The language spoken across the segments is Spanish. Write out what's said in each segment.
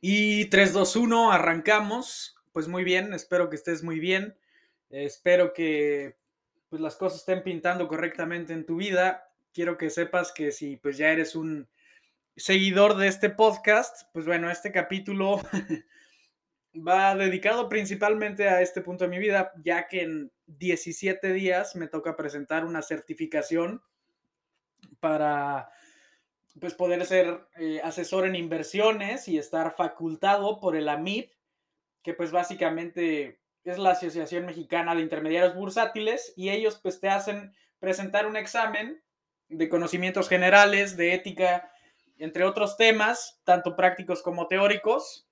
Y 3, 2, 1, arrancamos. Pues muy bien, espero que estés muy bien. espero que pues, las cosas estén pintando correctamente en tu vida. Quiero que sepas que si pues ya eres un seguidor de este podcast, pues bueno, este capítulo va dedicado principalmente a este punto de mi vida, ya que en 17 días me toca presentar una certificación para pues poder ser eh, asesor en inversiones y estar facultado por el AMIB, que pues básicamente es la Asociación Mexicana de Intermediarios Bursátiles y ellos pues te hacen presentar un examen de conocimientos generales, de ética, entre otros temas, tanto prácticos como teóricos,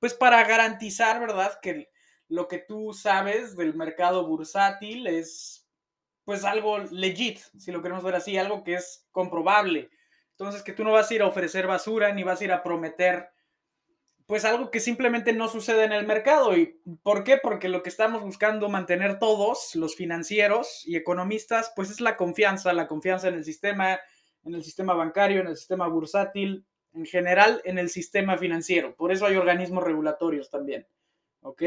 pues para garantizar, ¿verdad?, que lo que tú sabes del mercado bursátil es pues algo legit, si lo queremos ver así, algo que es comprobable, entonces, que tú no vas a ir a ofrecer basura ni vas a ir a prometer, pues algo que simplemente no sucede en el mercado. ¿Y por qué? Porque lo que estamos buscando mantener todos, los financieros y economistas, pues es la confianza, la confianza en el sistema, en el sistema bancario, en el sistema bursátil, en general en el sistema financiero. Por eso hay organismos regulatorios también. ¿Ok?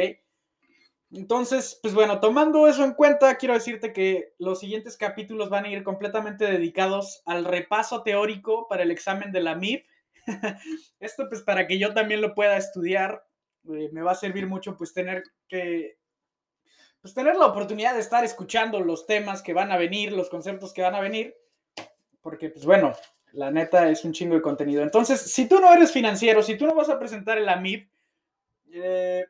Entonces, pues bueno, tomando eso en cuenta, quiero decirte que los siguientes capítulos van a ir completamente dedicados al repaso teórico para el examen de la MIP. Esto pues para que yo también lo pueda estudiar, eh, me va a servir mucho pues tener que, pues tener la oportunidad de estar escuchando los temas que van a venir, los conceptos que van a venir, porque pues bueno, la neta es un chingo de contenido. Entonces, si tú no eres financiero, si tú no vas a presentar el AMIP, eh,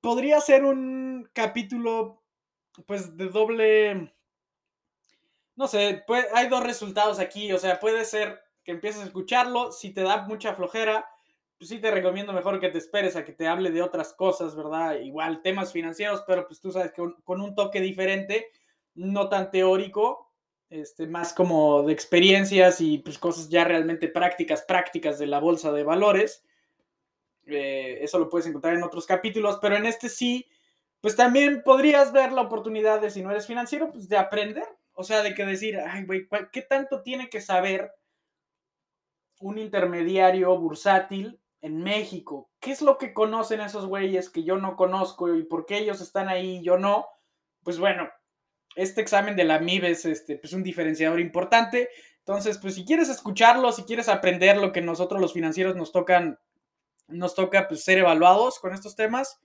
podría ser un capítulo, pues, de doble... No sé, hay dos resultados aquí, o sea, puede ser que empieces a escucharlo, si te da mucha flojera, pues sí te recomiendo mejor que te esperes a que te hable de otras cosas, ¿verdad? Igual temas financieros, pero pues tú sabes que con un toque diferente, no tan teórico, este, más como de experiencias y pues cosas ya realmente prácticas, prácticas de la bolsa de valores. Eh, eso lo puedes encontrar en otros capítulos, pero en este sí, pues también podrías ver la oportunidad de, si no eres financiero, pues de aprender. O sea, de que decir, ay, güey, ¿qué tanto tiene que saber un intermediario bursátil en México? ¿Qué es lo que conocen esos güeyes que yo no conozco y por qué ellos están ahí y yo no? Pues bueno, este examen de la MIB es este, pues un diferenciador importante. Entonces, pues si quieres escucharlo, si quieres aprender lo que nosotros los financieros nos tocan nos toca pues, ser evaluados con estos temas,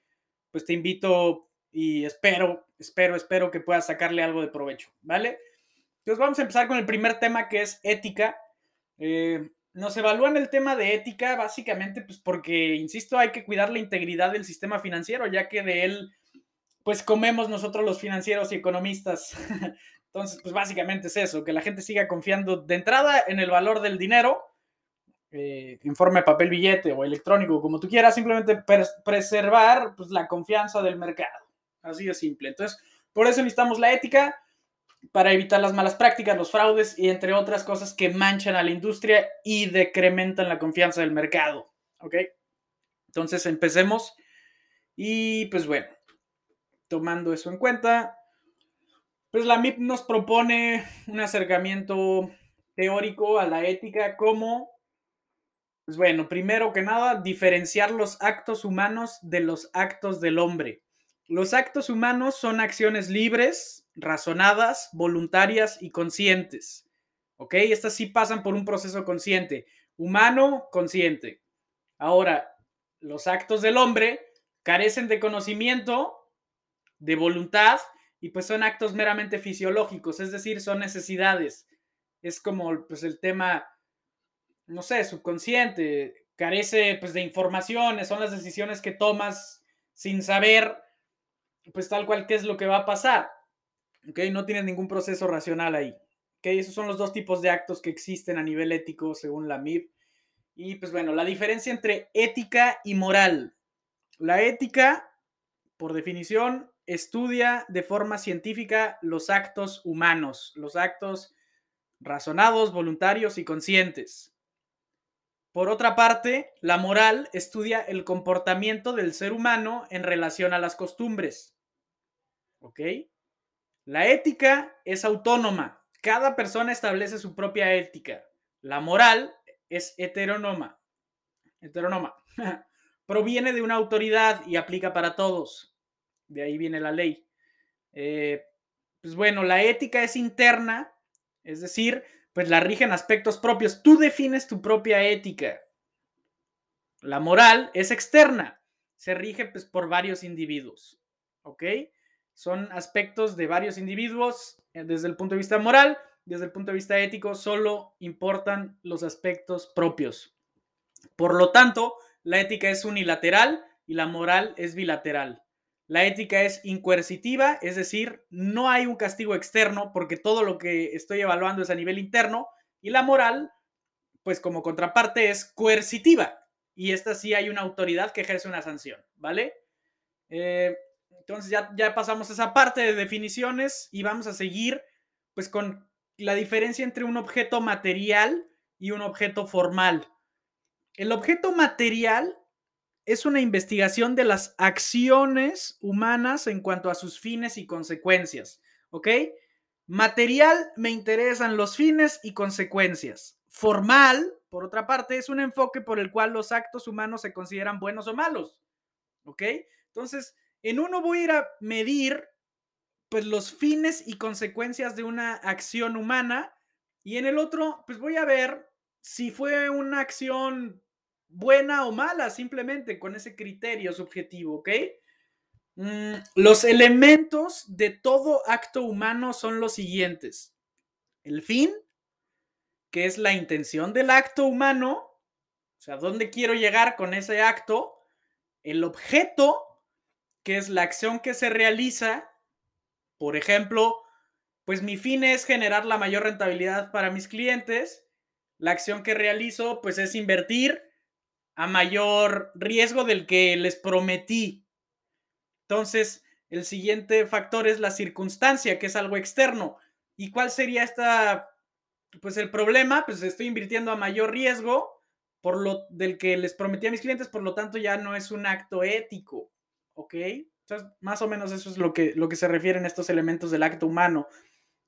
pues te invito y espero, espero, espero que puedas sacarle algo de provecho, ¿vale? Entonces vamos a empezar con el primer tema que es ética. Eh, nos evalúan el tema de ética básicamente pues porque, insisto, hay que cuidar la integridad del sistema financiero, ya que de él pues comemos nosotros los financieros y economistas. Entonces, pues básicamente es eso, que la gente siga confiando de entrada en el valor del dinero eh, de papel billete o electrónico, como tú quieras, simplemente preservar pues, la confianza del mercado. Así de simple. Entonces, por eso necesitamos la ética para evitar las malas prácticas, los fraudes y entre otras cosas que manchan a la industria y decrementan la confianza del mercado. ¿Ok? Entonces, empecemos. Y pues bueno, tomando eso en cuenta, pues la MIP nos propone un acercamiento teórico a la ética como pues bueno, primero que nada, diferenciar los actos humanos de los actos del hombre. Los actos humanos son acciones libres, razonadas, voluntarias y conscientes. ¿Ok? Estas sí pasan por un proceso consciente. Humano, consciente. Ahora, los actos del hombre carecen de conocimiento, de voluntad, y pues son actos meramente fisiológicos, es decir, son necesidades. Es como pues, el tema no sé, subconsciente, carece pues de informaciones, son las decisiones que tomas sin saber pues tal cual qué es lo que va a pasar. ¿Ok? No tienes ningún proceso racional ahí. ¿Ok? Esos son los dos tipos de actos que existen a nivel ético según la MIP. Y pues bueno, la diferencia entre ética y moral. La ética, por definición, estudia de forma científica los actos humanos, los actos razonados, voluntarios y conscientes. Por otra parte, la moral estudia el comportamiento del ser humano en relación a las costumbres. ¿Ok? La ética es autónoma. Cada persona establece su propia ética. La moral es heteronoma. Heteronoma. proviene de una autoridad y aplica para todos. De ahí viene la ley. Eh, pues bueno, la ética es interna, es decir, pues la rigen aspectos propios. Tú defines tu propia ética. La moral es externa, se rige pues, por varios individuos. ¿Ok? Son aspectos de varios individuos eh, desde el punto de vista moral, desde el punto de vista ético, solo importan los aspectos propios. Por lo tanto, la ética es unilateral y la moral es bilateral. La ética es incoercitiva, es decir, no hay un castigo externo porque todo lo que estoy evaluando es a nivel interno y la moral, pues como contraparte es coercitiva y esta sí hay una autoridad que ejerce una sanción, ¿vale? Eh, entonces ya, ya pasamos esa parte de definiciones y vamos a seguir pues con la diferencia entre un objeto material y un objeto formal. El objeto material es una investigación de las acciones humanas en cuanto a sus fines y consecuencias, ¿ok? Material me interesan los fines y consecuencias. Formal, por otra parte, es un enfoque por el cual los actos humanos se consideran buenos o malos, ¿ok? Entonces, en uno voy a ir a medir pues los fines y consecuencias de una acción humana y en el otro pues voy a ver si fue una acción buena o mala, simplemente con ese criterio subjetivo, ¿ok? Mm, los elementos de todo acto humano son los siguientes. El fin, que es la intención del acto humano, o sea, ¿dónde quiero llegar con ese acto? El objeto, que es la acción que se realiza. Por ejemplo, pues mi fin es generar la mayor rentabilidad para mis clientes. La acción que realizo, pues es invertir a mayor riesgo del que les prometí. Entonces, el siguiente factor es la circunstancia, que es algo externo. ¿Y cuál sería esta, pues el problema? Pues estoy invirtiendo a mayor riesgo por lo del que les prometí a mis clientes, por lo tanto ya no es un acto ético, ¿ok? Entonces, más o menos eso es lo que, lo que se refieren estos elementos del acto humano.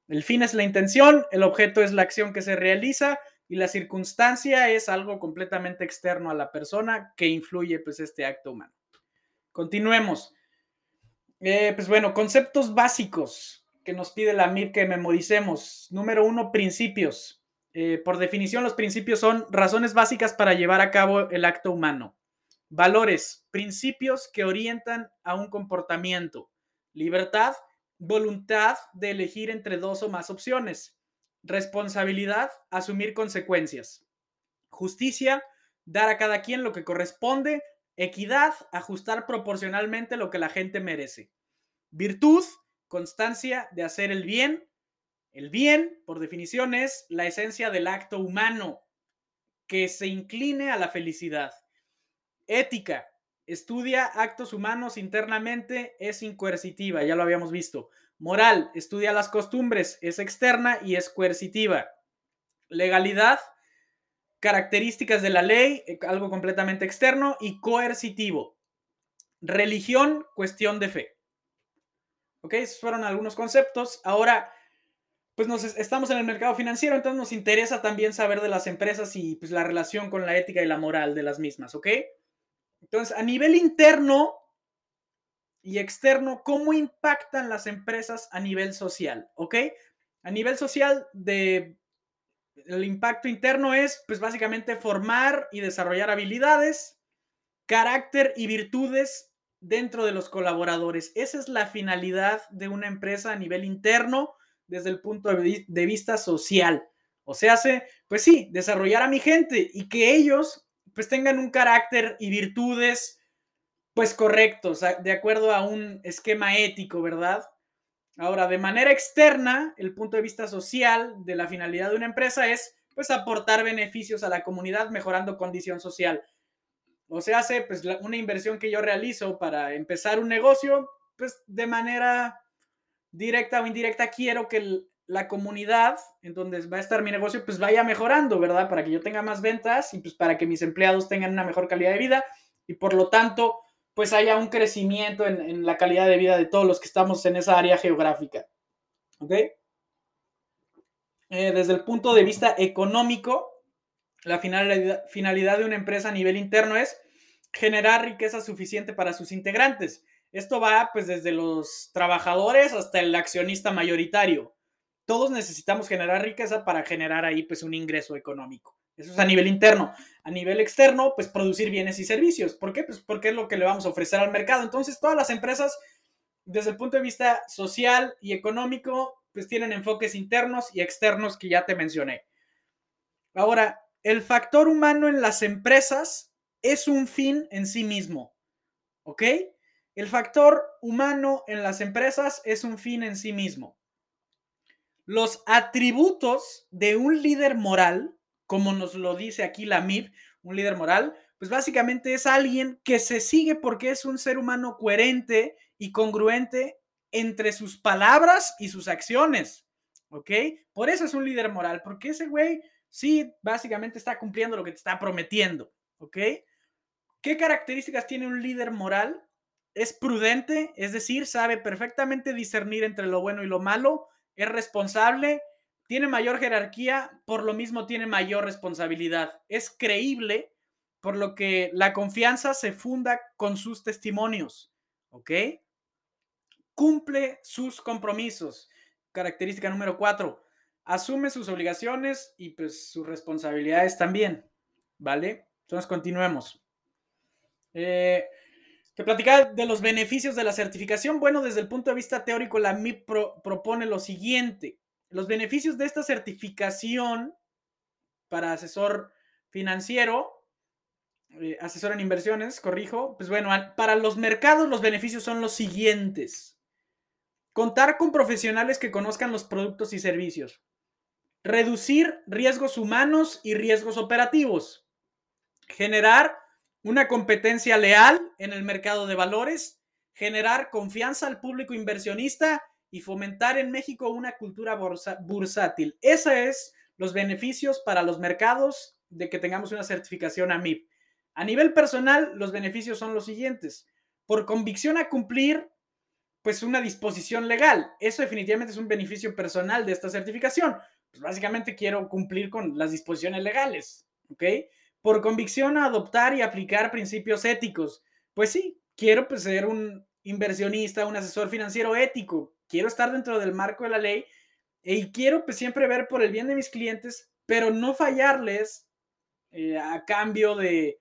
El fin es la intención, el objeto es la acción que se realiza y la circunstancia es algo completamente externo a la persona que influye pues este acto humano. Continuemos. Eh, pues bueno, conceptos básicos que nos pide la MIR que memoricemos. Número uno, principios. Eh, por definición, los principios son razones básicas para llevar a cabo el acto humano. Valores, principios que orientan a un comportamiento. Libertad, voluntad de elegir entre dos o más opciones. Responsabilidad, asumir consecuencias. Justicia, dar a cada quien lo que corresponde. Equidad, ajustar proporcionalmente lo que la gente merece. Virtud, constancia de hacer el bien. El bien, por definición, es la esencia del acto humano, que se incline a la felicidad. Ética, estudia actos humanos internamente, es incoercitiva, ya lo habíamos visto. Moral, estudia las costumbres, es externa y es coercitiva. Legalidad, características de la ley, eh, algo completamente externo y coercitivo. Religión, cuestión de fe. Ok, esos fueron algunos conceptos. Ahora, pues nos estamos en el mercado financiero, entonces nos interesa también saber de las empresas y pues la relación con la ética y la moral de las mismas, ¿ok? Entonces, a nivel interno, y externo, cómo impactan las empresas a nivel social, ¿ok? A nivel social, el impacto interno es, pues básicamente, formar y desarrollar habilidades, carácter y virtudes dentro de los colaboradores. Esa es la finalidad de una empresa a nivel interno desde el punto de vista social. O sea, hace, pues sí, desarrollar a mi gente y que ellos pues tengan un carácter y virtudes pues correctos, de acuerdo a un esquema ético, ¿verdad? Ahora, de manera externa, el punto de vista social de la finalidad de una empresa es pues aportar beneficios a la comunidad mejorando condición social. O sea, hace pues una inversión que yo realizo para empezar un negocio, pues de manera directa o indirecta quiero que la comunidad en donde va a estar mi negocio pues vaya mejorando, ¿verdad? Para que yo tenga más ventas y pues para que mis empleados tengan una mejor calidad de vida y por lo tanto pues haya un crecimiento en, la calidad de vida de todos los que estamos en esa área geográfica. ¿Ok? Eh, desde el punto de vista económico, la finalidad, finalidad de una empresa a nivel interno es generar riqueza suficiente para sus integrantes. Esto va pues desde los trabajadores hasta el accionista mayoritario. Todos necesitamos generar riqueza para generar ahí pues un ingreso económico. Eso es a nivel interno. A nivel externo, pues producir bienes y servicios. ¿Por qué? Pues porque es lo que le vamos a ofrecer al mercado. Entonces, todas las empresas, desde el punto de vista social y económico, pues tienen enfoques internos y externos que ya te mencioné. Ahora, el factor humano en las empresas es un fin en sí mismo. ¿Ok? El factor humano en las empresas es un fin en sí mismo. Los atributos de un líder moral, como nos lo dice aquí la MIP, un líder moral, pues básicamente es alguien que se sigue porque es un ser humano coherente y congruente entre sus palabras y sus acciones. ¿Ok? Por eso es un líder moral, porque ese güey sí, básicamente está cumpliendo lo que te está prometiendo. ¿Ok? ¿Qué características tiene un líder moral? Es prudente, es decir, sabe perfectamente discernir entre lo bueno y lo malo, es responsable, tiene mayor jerarquía, por lo mismo tiene mayor responsabilidad. Es creíble, por lo que la confianza se funda con sus testimonios. ¿Ok? Cumple sus compromisos. Característica número cuatro. Asume sus obligaciones y pues sus responsabilidades también. ¿Vale? Entonces continuemos. Eh, te platicaba de los beneficios de la certificación. Bueno, desde el punto de vista teórico, la MIP propone lo siguiente. Los beneficios de esta certificación para asesor financiero, eh, asesor en inversiones, corrijo, pues bueno, para los mercados los beneficios son los siguientes. Contar con profesionales que conozcan los productos y servicios. Reducir riesgos humanos y riesgos operativos. Generar una competencia leal en el mercado de valores, generar confianza al público inversionista y fomentar en México una cultura bursátil. Esos es los beneficios para los mercados de que tengamos una certificación AMIP. A nivel personal, los beneficios son los siguientes. Por convicción a cumplir, pues una disposición legal. Eso definitivamente es un beneficio personal de esta certificación. Pues básicamente quiero cumplir con las disposiciones legales, ¿ok? por convicción a adoptar y aplicar principios éticos. Pues sí, quiero pues, ser un inversionista, un asesor financiero ético. Quiero estar dentro del marco de la ley y quiero pues, siempre ver por el bien de mis clientes, pero no fallarles eh, a cambio de,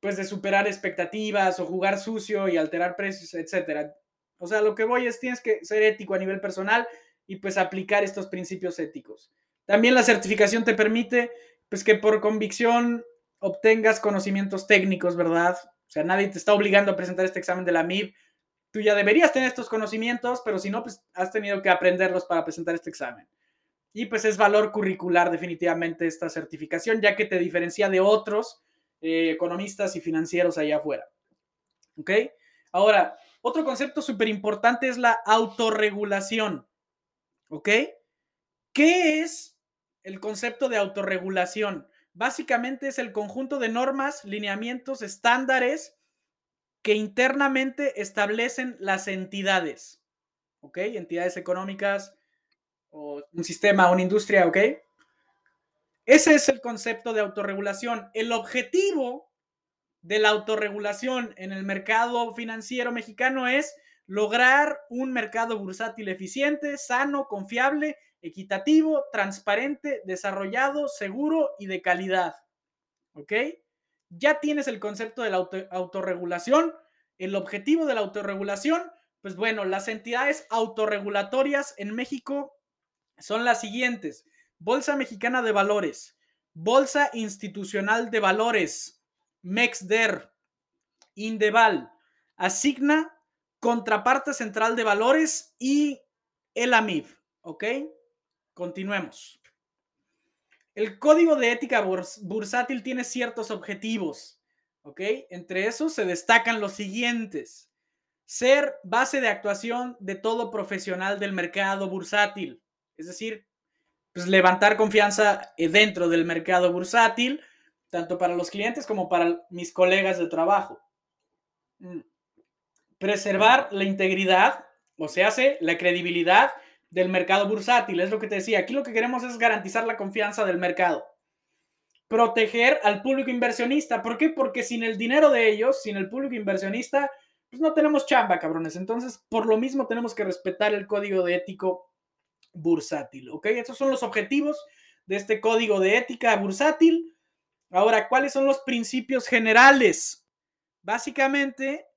pues, de superar expectativas o jugar sucio y alterar precios, etc. O sea, lo que voy es, tienes que ser ético a nivel personal y pues aplicar estos principios éticos. También la certificación te permite pues que por convicción obtengas conocimientos técnicos, ¿verdad? O sea, nadie te está obligando a presentar este examen de la MIB. Tú ya deberías tener estos conocimientos, pero si no, pues has tenido que aprenderlos para presentar este examen. Y pues es valor curricular definitivamente esta certificación, ya que te diferencia de otros eh, economistas y financieros allá afuera. ¿Ok? Ahora, otro concepto súper importante es la autorregulación. ¿Ok? ¿Qué es el concepto de autorregulación. Básicamente es el conjunto de normas, lineamientos, estándares internamente establecen las entidades. ¿Ok? Entidades económicas o un sistema, una industria, ¿ok? Ese es el concepto de autorregulación. El objetivo de la autorregulación en el mercado financiero mexicano es lograr un mercado bursátil eficiente, sano, confiable equitativo, transparente, desarrollado, seguro y de calidad. ¿Ok? Ya tienes el concepto de la autorregulación. El objetivo de la autorregulación, pues bueno, las entidades autorregulatorias en México son las siguientes. Bolsa Mexicana de Valores, Bolsa Institucional de Valores, MEXDER, Indeval, Asigna, Contraparte Central de Valores y el AMIF. ¿Ok? Continuemos. El código de ética bursátil tiene ciertos objetivos, ¿ok? Entre esos se destacan los siguientes. Ser base de actuación de todo profesional del mercado bursátil, es decir, pues levantar confianza eh, dentro del mercado bursátil, tanto para los clientes como para mis colegas de trabajo. Mm. Preservar la integridad, o sea, la credibilidad del mercado bursátil. Es lo que te decía. Aquí lo que queremos es garantizar la confianza del mercado. proteger al público inversionista. ¿Por qué? Porque sin el dinero de ellos, sin el público inversionista, pues no tenemos chamba, cabrones. Entonces, por lo mismo tenemos que respetar el código de ético bursátil, ¿ok? Esos son los objetivos de este código de ética bursátil. Ahora, ¿cuáles son los principios generales? Básicamente,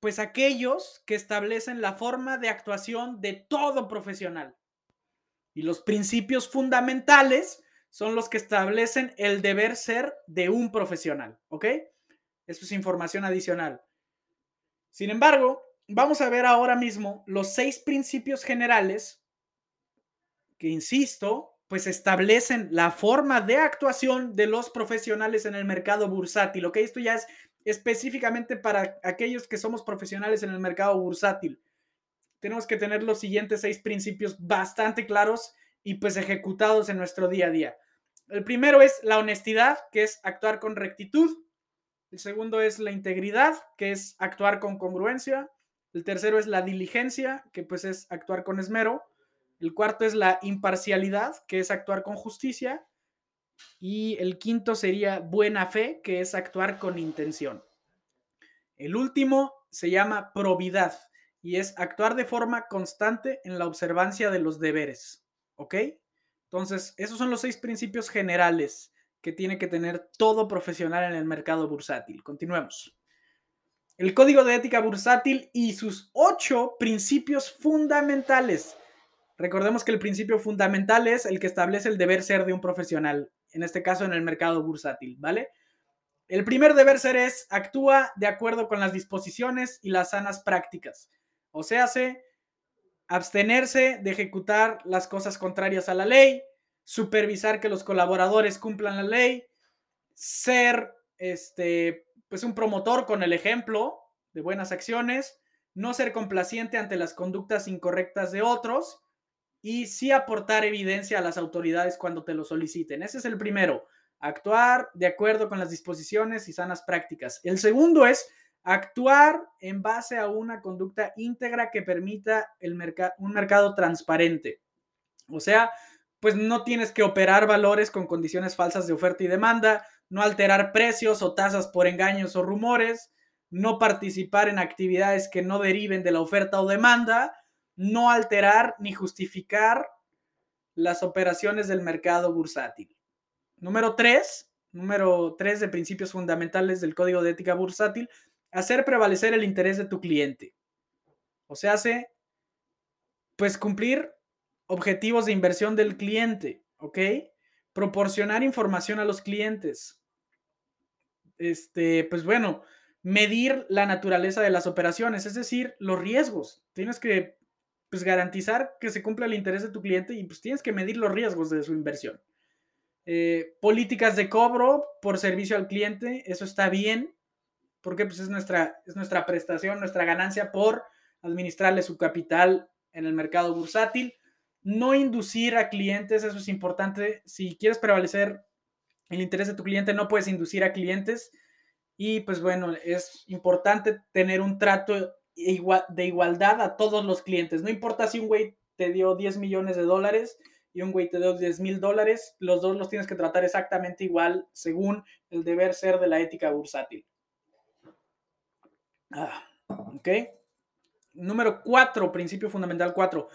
pues aquellos que establecen la forma de actuación de todo profesional. Y los principios fundamentales son los que establecen el deber ser de un profesional, ¿ok? Eso es información adicional. Sin embargo, vamos a ver ahora mismo los seis principios generales que, insisto, pues establecen la forma de actuación de los profesionales en el mercado bursátil, ¿ok? Esto ya es específicamente para aquellos que somos profesionales en el mercado bursátil. Tenemos que tener los siguientes seis principios bastante claros y pues ejecutados en nuestro día a día. El primero es la honestidad, que es actuar con rectitud. El segundo es la integridad, que es actuar con congruencia. El tercero es la diligencia, que pues es actuar con esmero. El cuarto es la imparcialidad, que es actuar con justicia. Y el quinto sería buena fe, que es actuar con intención. El último se llama probidad y es actuar de forma constante en la observancia de los deberes. ¿Ok? Entonces, esos son los seis principios generales que tiene que tener todo profesional en el mercado bursátil. Continuemos. El código de ética bursátil y sus ocho principios fundamentales. Recordemos que el principio fundamental es el que establece el deber ser de un profesional, en este caso en el mercado bursátil, ¿vale? El primer deber ser es actúa de acuerdo con las disposiciones y las sanas prácticas. O sea, hace abstenerse de ejecutar las cosas contrarias a la ley, supervisar que los colaboradores cumplan la ley, ser este, pues un promotor con el ejemplo de buenas acciones, no ser complaciente ante las conductas incorrectas de otros y sí aportar evidencia a las autoridades cuando te lo soliciten. Ese es el primero, actuar de acuerdo con las disposiciones y sanas prácticas. El segundo es Actuar en base a una conducta íntegra que permita el un mercado transparente. O sea, pues no tienes que operar valores con condiciones falsas de oferta y demanda, no alterar precios o tasas por engaños o rumores, no participar en actividades que no deriven de la oferta o demanda, no alterar ni justificar las operaciones del mercado bursátil. Número tres, número tres de principios fundamentales del Código de Ética Bursátil, hacer prevalecer el interés de tu cliente. O sea, hace, pues cumplir objetivos de inversión del cliente, ¿ok? Proporcionar información a los clientes. Este, pues bueno, medir la naturaleza de las operaciones, es decir, los riesgos. Tienes que pues, garantizar que se cumpla el interés de tu cliente y pues tienes que medir los riesgos de su inversión. Eh, políticas de cobro por servicio al cliente, eso está bien, porque pues es nuestra, es nuestra prestación, nuestra ganancia por administrarle su capital en el mercado bursátil. No inducir a clientes, eso es importante. Si quieres prevalecer el interés de tu cliente, no puedes inducir a clientes. Y pues bueno, es importante tener un trato de igualdad a todos los clientes. No importa si un güey te dio 10 millones de dólares y un güey te dio 10 mil dólares, los dos los tienes que tratar exactamente igual según el deber ser de la ética bursátil. Ah. Número cuatro, principio fundamental cuatro.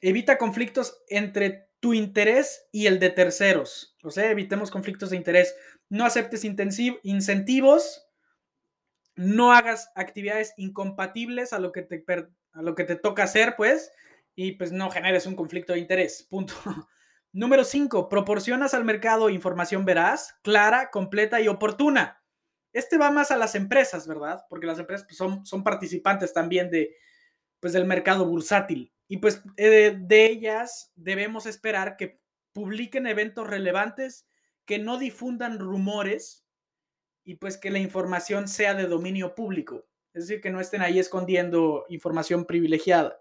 Evita conflictos entre tu interés y el de terceros. O sea, evitemos conflictos de interés. No aceptes incentivos. No hagas actividades incompatibles a lo que te, a lo que te toca hacer, pues. Y pues no generes un conflicto de interés. Punto. Número cinco, Proporcionas al mercado información veraz, clara, completa y oportuna. Este va más a las empresas, ¿verdad? Porque las empresas pues, son, son participantes también de, pues, del mercado bursátil. Y pues eh, de ellas debemos esperar que publiquen eventos relevantes, que no difundan rumores y pues que la información sea de dominio público. Es decir, que no estén ahí escondiendo información privilegiada.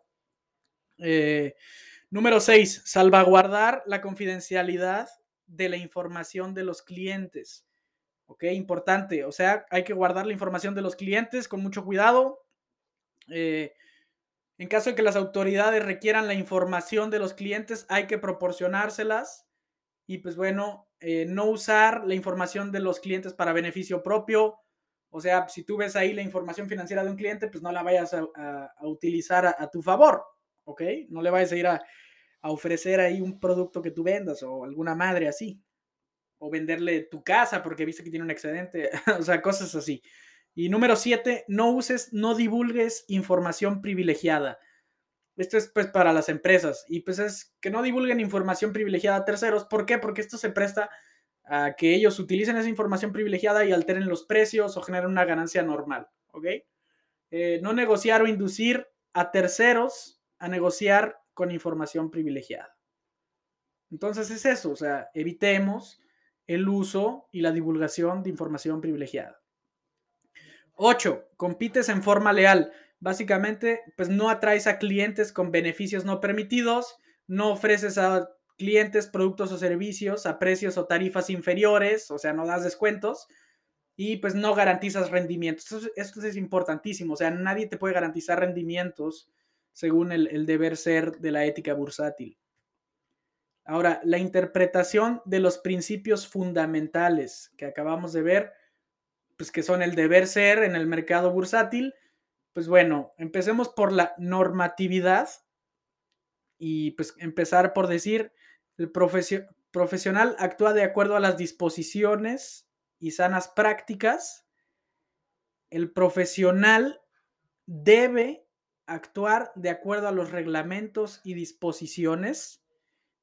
Eh, número 6. Salvaguardar la confidencialidad de la información de los clientes. ¿ok? Importante, o sea, hay que guardar la información de los clientes con mucho cuidado. Eh, en caso de que las autoridades requieran la información de los clientes, hay que proporcionárselas. Y pues bueno, eh, no usar la información de los clientes para beneficio propio. O sea, si tú ves ahí la información financiera de un cliente, pues no la vayas a, utilizar a, tu favor, ¿ok? No le vayas a ir a, a ofrecer ahí un producto que tú vendas o alguna madre así. O venderle tu casa porque viste que tiene un excedente, o sea, cosas así. Y número siete, no uses, no divulgues información privilegiada. Esto es pues para las empresas y pues es que no divulguen información privilegiada a terceros. ¿Por qué? Porque esto se presta a que ellos utilicen esa información privilegiada y alteren los precios o generen una ganancia normal. ¿Ok? Eh, no negociar o inducir a terceros a negociar con información privilegiada. Entonces es eso, o sea, evitemos el uso y la divulgación de información privilegiada. 8. Compites en forma leal. Básicamente, pues no atraes a clientes con beneficios no permitidos, no ofreces a clientes productos o servicios a precios o tarifas inferiores, o sea, no das descuentos y pues no garantizas rendimientos. Esto, es importantísimo, o sea, nadie te puede garantizar rendimientos según el, el deber ser de la ética bursátil. Ahora, la interpretación de los principios fundamentales que acabamos de ver pues que son el deber ser en el mercado bursátil, pues bueno, empecemos por la normatividad y pues empezar por decir, el profesional actúa de acuerdo a las disposiciones y sanas prácticas. El profesional debe actuar de acuerdo a los reglamentos y disposiciones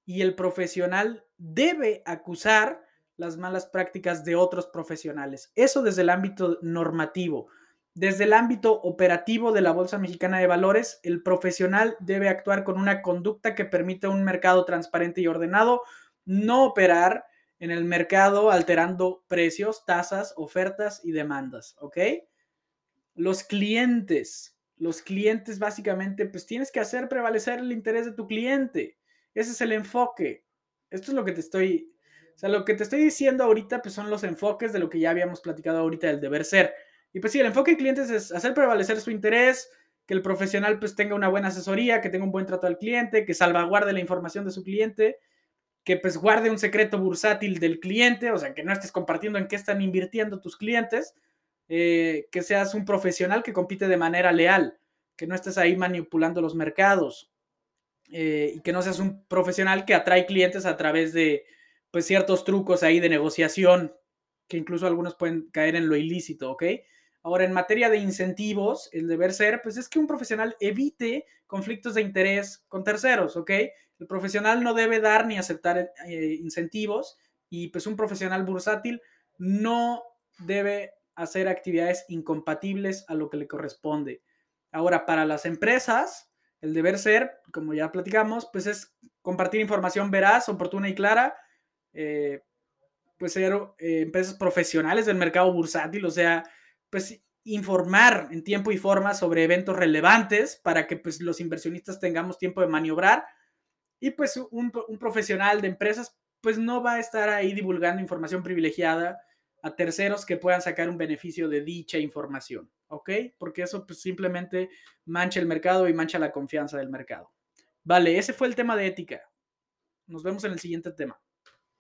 y el profesional debe acusar las malas prácticas de otros profesionales. Eso desde el ámbito normativo. Desde el ámbito operativo de la Bolsa Mexicana de Valores, el profesional debe actuar con una conducta que permita un mercado transparente y ordenado, no operar en el mercado alterando precios, tasas, ofertas y demandas, ¿ok? Los clientes, los clientes básicamente, pues tienes que hacer prevalecer el interés de tu cliente. Ese es el enfoque. Esto es lo que te estoy o sea, lo que te estoy diciendo ahorita pues son los enfoques de lo que ya habíamos platicado ahorita del deber ser. Y pues sí, el enfoque de clientes es hacer prevalecer su interés, que el profesional pues tenga una buena asesoría, que tenga un buen trato al cliente, que salvaguarde la información de su cliente, que pues guarde un secreto bursátil del cliente, o sea, que no estés compartiendo en qué están invirtiendo tus clientes, eh, que seas un profesional que compite de manera leal, que no estés ahí manipulando los mercados eh, y que no seas un profesional que atrae clientes a través de pues ciertos trucos ahí de negociación, que incluso algunos pueden caer en lo ilícito, ¿ok? Ahora, en materia de incentivos, el deber ser, pues es que un profesional evite conflictos de interés con terceros, ¿ok? El profesional no debe dar ni aceptar eh, incentivos y pues un profesional bursátil no debe hacer actividades incompatibles a lo que le corresponde. Ahora, para las empresas, el deber ser, como ya platicamos, pues es compartir información veraz, oportuna y clara eh, pues ser eh, empresas profesionales del mercado bursátil, o sea, pues informar en tiempo y forma sobre eventos relevantes para que pues los inversionistas tengamos tiempo de maniobrar y pues un, un profesional de empresas pues no va a estar ahí divulgando información privilegiada a terceros que puedan sacar un beneficio de dicha información, ¿ok? Porque eso pues simplemente mancha el mercado y mancha la confianza del mercado. Vale, ese fue el tema de ética. Nos vemos en el siguiente tema.